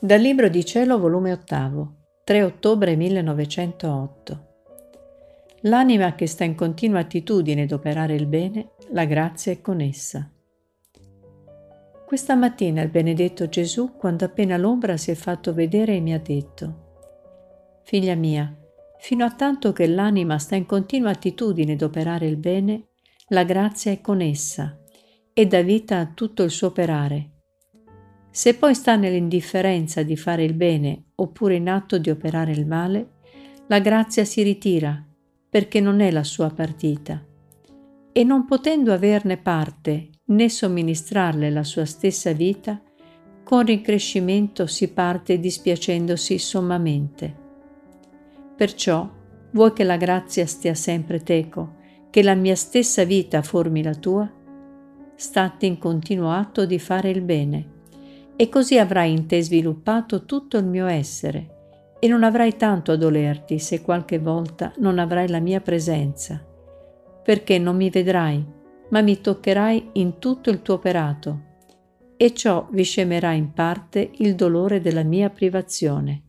Dal Libro di Cielo, volume 8, 3 ottobre 1908. L'anima che sta in continua attitudine ad operare il bene, la grazia è con essa. Questa mattina il benedetto Gesù, quando appena l'ombra si è fatto vedere, mi ha detto, Figlia mia, fino a tanto che l'anima sta in continua attitudine ad operare il bene, la grazia è con essa e dà vita a tutto il suo operare. Se poi sta nell'indifferenza di fare il bene oppure in atto di operare il male, la grazia si ritira perché non è la sua partita. E non potendo averne parte né somministrarle la sua stessa vita, con rincrescimento si parte dispiacendosi sommamente. Perciò vuoi che la grazia stia sempre teco, che la mia stessa vita formi la tua? State in continuo atto di fare il bene, e così avrai in te sviluppato tutto il mio essere, e non avrai tanto a dolerti se qualche volta non avrai la mia presenza, perché non mi vedrai, ma mi toccherai in tutto il tuo operato, e ciò vi scemerà in parte il dolore della mia privazione.